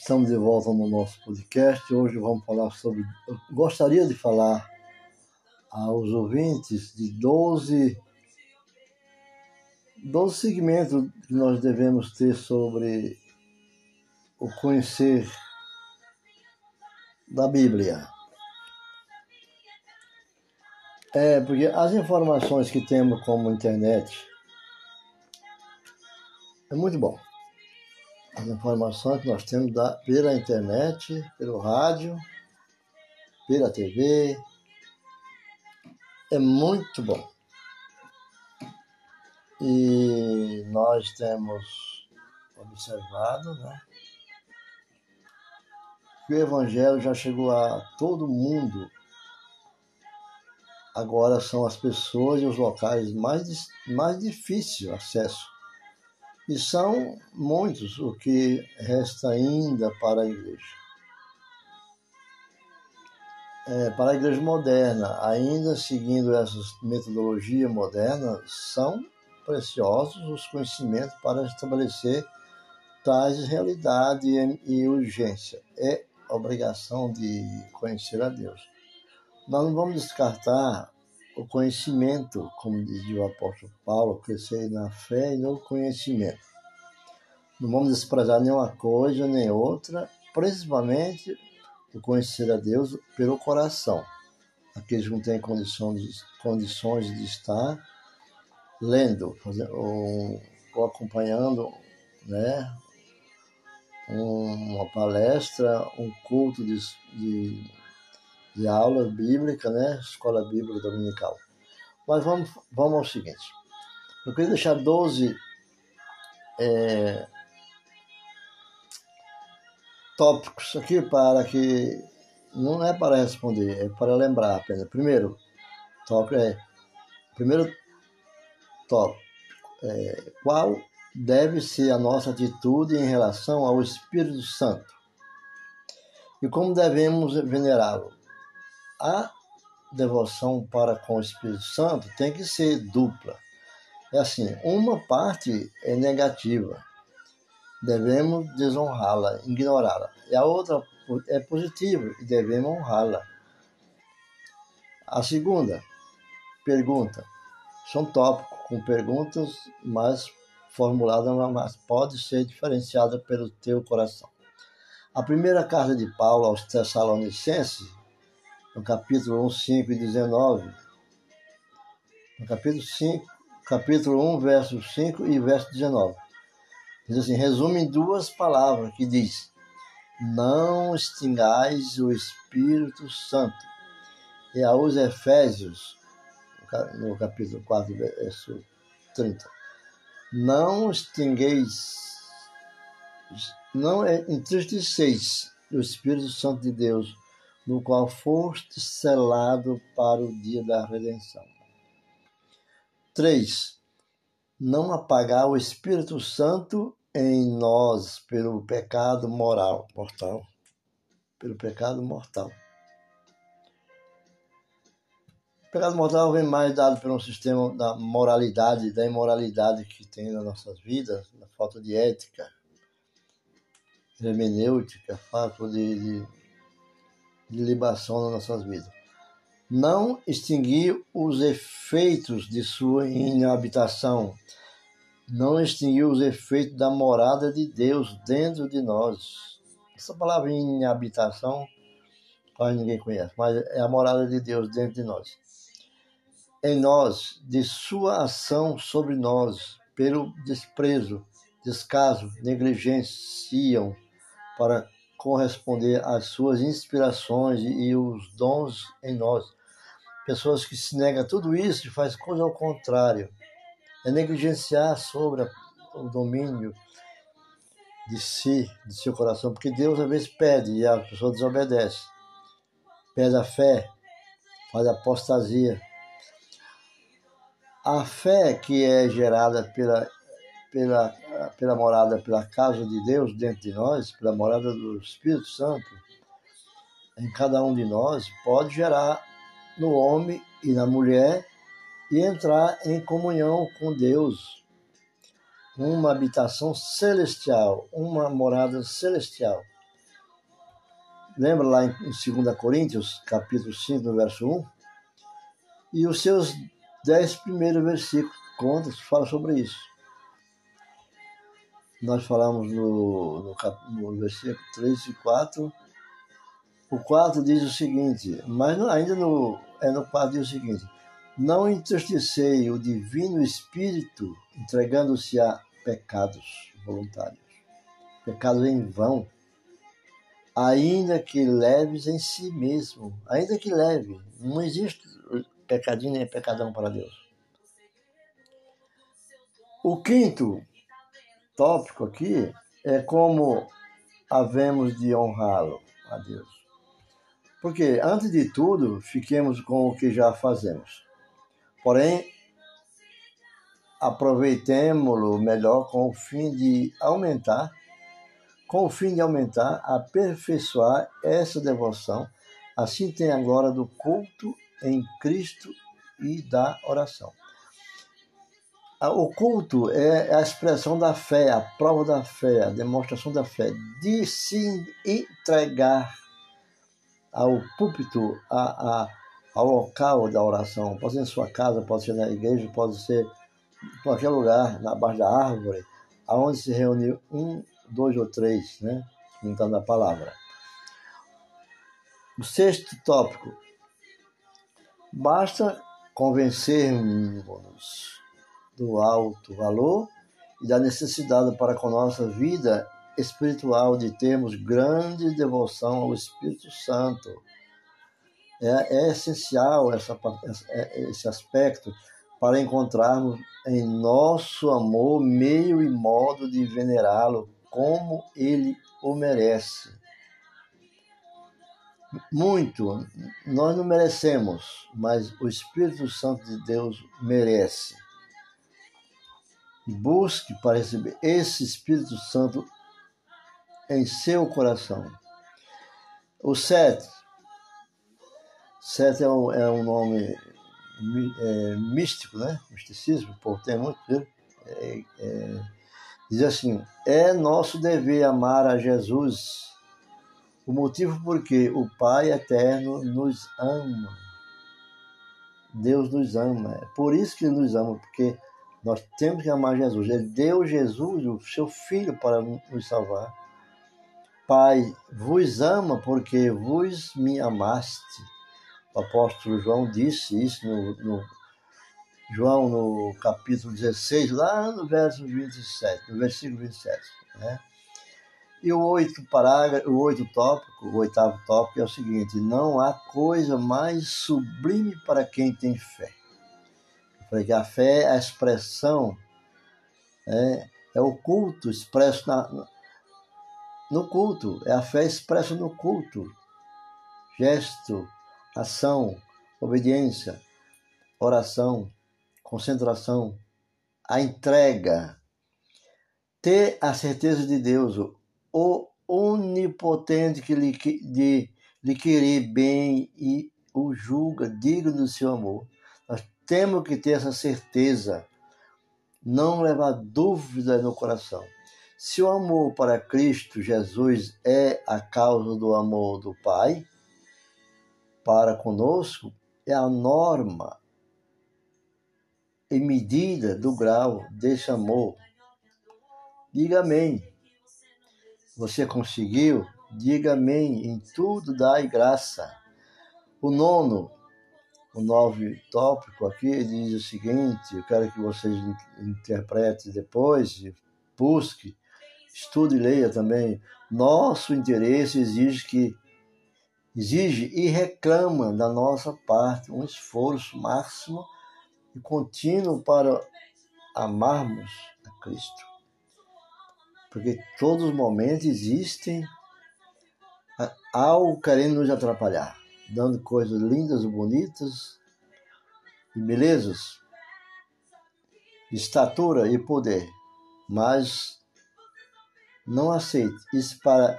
Estamos de volta no nosso podcast. Hoje vamos falar sobre. Eu gostaria de falar aos ouvintes de 12, 12 segmentos que nós devemos ter sobre o conhecer da Bíblia. É, porque as informações que temos como internet é muito bom as informações que nós temos da, pela internet, pelo rádio, pela TV. É muito bom. E nós temos observado né, que o Evangelho já chegou a todo mundo. Agora são as pessoas e os locais mais, mais difíceis acesso e são muitos o que resta ainda para a igreja. É, para a igreja moderna, ainda seguindo essas metodologias modernas, são preciosos os conhecimentos para estabelecer tais realidade e urgência. É obrigação de conhecer a Deus. Nós não vamos descartar o conhecimento, como dizia o apóstolo Paulo, crescer na fé e no conhecimento. Não vamos desprezar nenhuma coisa nem outra, principalmente o conhecer a Deus pelo coração. Aqueles que não têm condições, condições de estar lendo, ou, ou acompanhando né, uma palestra, um culto de, de de aula bíblica, né? Escola Bíblica Dominical. Mas vamos, vamos ao seguinte. Eu queria deixar 12 é, tópicos aqui para que não é para responder, é para lembrar apenas. Primeiro tópico é primeiro tópico é, qual deve ser a nossa atitude em relação ao Espírito Santo e como devemos venerá-lo a devoção para com o Espírito Santo tem que ser dupla. É assim, uma parte é negativa, devemos desonrá-la, ignorá-la. E a outra é positiva e devemos honrá-la. A segunda pergunta são tópicos com perguntas mais formuladas, mas pode ser diferenciada pelo teu coração. A primeira carta de Paulo aos Tessalonicenses no capítulo 1, 5 e 19. No capítulo 5, capítulo 1, verso 5 e verso 19. Diz assim, resume em duas palavras que diz: Não extingais o Espírito Santo. E aos Efésios, no capítulo 4, verso 30. Não extingueis, não entristeceis o Espírito Santo de Deus, no qual foste selado para o dia da redenção. 3. Não apagar o Espírito Santo em nós pelo pecado moral, mortal. Pelo pecado mortal. O pecado mortal vem mais dado pelo sistema da moralidade, da imoralidade que tem nas nossas vidas, da falta de ética, hermenêutica, falta de, de de libação nas nossas vidas. Não extinguir os efeitos de sua inabitação. Não extinguir os efeitos da morada de Deus dentro de nós. Essa palavra inabitação quase ninguém conhece, mas é a morada de Deus dentro de nós. Em nós, de sua ação sobre nós, pelo desprezo, descaso, negligenciam para corresponder às suas inspirações e os dons em nós. Pessoas que se negam a tudo isso e faz coisa ao contrário. É negligenciar sobre o domínio de si, de seu coração, porque Deus às vezes pede e a pessoa desobedece. Pede a fé, faz apostasia. A fé que é gerada pela pela, pela morada, pela casa de Deus dentro de nós, pela morada do Espírito Santo em cada um de nós, pode gerar no homem e na mulher e entrar em comunhão com Deus, uma habitação celestial, uma morada celestial. lembra lá em 2 Coríntios, capítulo 5, no verso 1? E os seus dez primeiros versículos contam, falam sobre isso. Nós falamos no, no, no versículo 3 e 4. O 4 diz o seguinte, mas ainda no, é no 4 diz o seguinte: Não entristecei o Divino Espírito entregando-se a pecados voluntários, pecados em vão, ainda que leves em si mesmo, ainda que leve, não existe pecadinho nem pecadão para Deus. O quinto tópico aqui é como havemos de honrá-lo a Deus. Porque, antes de tudo, fiquemos com o que já fazemos. Porém, aproveitemo-lo melhor com o fim de aumentar, com o fim de aumentar, aperfeiçoar essa devoção. Assim tem agora do culto em Cristo e da oração. O culto é a expressão da fé, a prova da fé, a demonstração da fé, de se entregar ao púlpito, a, a, ao local da oração. Pode ser em sua casa, pode ser na igreja, pode ser em qualquer lugar, na base da árvore, aonde se reúne um, dois ou três, né? Então, a palavra. O sexto tópico. Basta convencermos do alto valor e da necessidade para com nossa vida espiritual de termos grande devoção ao Espírito Santo. É, é essencial essa, é, esse aspecto para encontrarmos em nosso amor meio e modo de venerá-lo como ele o merece. Muito, nós não merecemos, mas o Espírito Santo de Deus merece busque para receber esse Espírito Santo em seu coração. O sete, sete é um, é um nome é, místico, né? Misticismo, por tem muito. É, é, diz assim: é nosso dever amar a Jesus. O motivo porque o Pai eterno nos ama. Deus nos ama. É por isso que nos ama, porque nós temos que amar Jesus. Ele deu Jesus, o seu Filho, para nos salvar. Pai, vos ama porque vos me amaste. O apóstolo João disse isso no, no João, no capítulo 16, lá no verso 27, no versículo 27. Né? E o oito parágrafo, o oito tópico, o oitavo tópico é o seguinte: não há coisa mais sublime para quem tem fé porque a fé é a expressão, é, é o culto expresso na, no culto, é a fé expressa no culto. Gesto, ação, obediência, oração, concentração, a entrega. Ter a certeza de Deus, o onipotente que lhe, de, lhe querer bem e o julga digno do seu amor temos que ter essa certeza, não levar dúvida no coração. Se o amor para Cristo Jesus é a causa do amor do Pai para conosco, é a norma e medida do grau desse amor. Diga amém. Você conseguiu? Diga amém. Em tudo dai graça. O nono, o novo tópico aqui diz o seguinte: eu quero que vocês interpretem depois, busque, estude e leia também. Nosso interesse exige que exige e reclama da nossa parte um esforço máximo e contínuo para amarmos a Cristo. Porque todos os momentos existem algo querendo nos atrapalhar dando coisas lindas, bonitas e belezas, estatura e poder, mas não aceite. Isso para,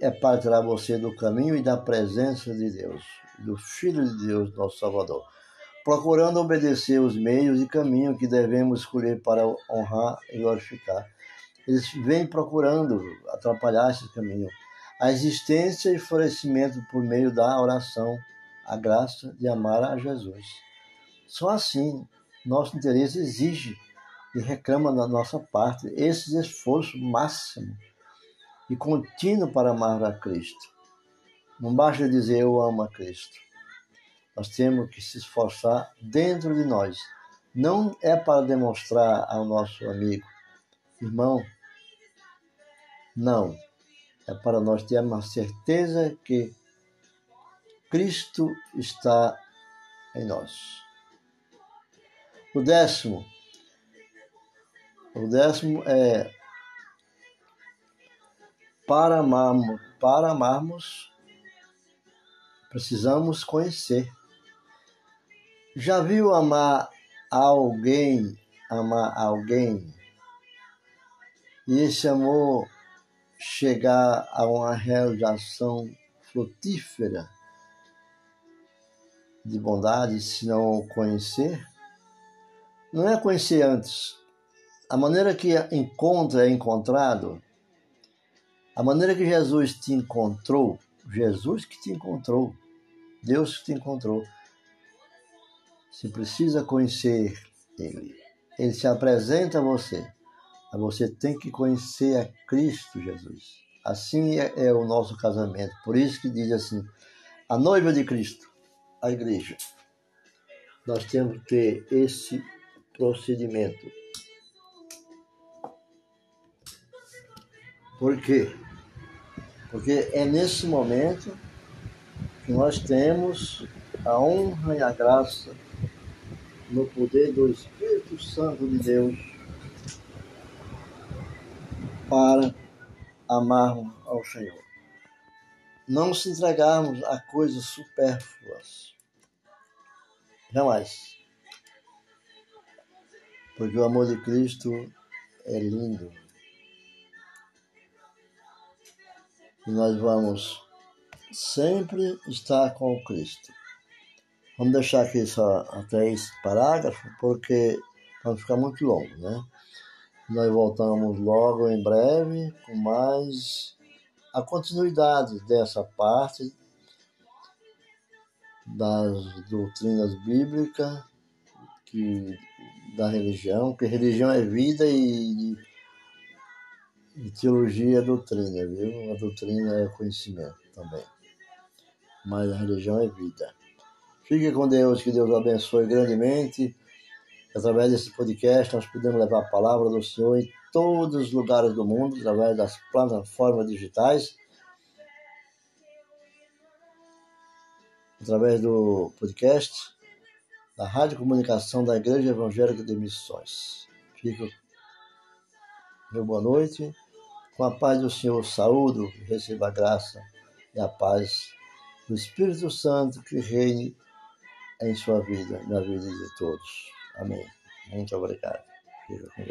é para tirar você do caminho e da presença de Deus, do Filho de Deus, nosso Salvador, procurando obedecer os meios e caminhos que devemos escolher para honrar e glorificar. Eles vêm procurando atrapalhar esse caminho a existência e florescimento por meio da oração, a graça de amar a Jesus. Só assim nosso interesse exige e reclama da nossa parte esse esforço máximo e contínuo para amar a Cristo. Não basta dizer eu amo a Cristo. Nós temos que se esforçar dentro de nós. Não é para demonstrar ao nosso amigo, irmão, não. É para nós termos a certeza que Cristo está em nós. O décimo, o décimo é para amarmos, para amarmos precisamos conhecer. Já viu amar alguém, amar alguém, e esse amor chegar a uma realização frutífera de bondade se não conhecer? Não é conhecer antes. A maneira que encontra é encontrado, a maneira que Jesus te encontrou, Jesus que te encontrou, Deus que te encontrou. Você precisa conhecer Ele. Ele se apresenta a você. Você tem que conhecer a Cristo Jesus. Assim é, é o nosso casamento. Por isso que diz assim: a noiva de Cristo, a igreja. Nós temos que ter esse procedimento. Por quê? Porque é nesse momento que nós temos a honra e a graça no poder do Espírito Santo de Deus para amarmos ao Senhor. Não se entregarmos a coisas supérfluas. Jamais. Porque o amor de Cristo é lindo. E nós vamos sempre estar com o Cristo. Vamos deixar aqui só até esse parágrafo, porque vai ficar muito longo, né? Nós voltamos logo em breve com mais a continuidade dessa parte das doutrinas bíblicas que, da religião, que religião é vida e, e teologia é doutrina, viu? A doutrina é conhecimento também. Mas a religião é vida. Fique com Deus, que Deus abençoe grandemente. Através desse podcast, nós podemos levar a palavra do Senhor em todos os lugares do mundo, através das plataformas digitais, através do podcast, da Rádio Comunicação da Igreja Evangélica de Missões. Fico, meu boa noite. Com a paz do Senhor, saúdo, receba a graça e a paz do Espírito Santo que reine em sua vida, na vida de todos. Amém. Muito obrigado. Fica com Deus.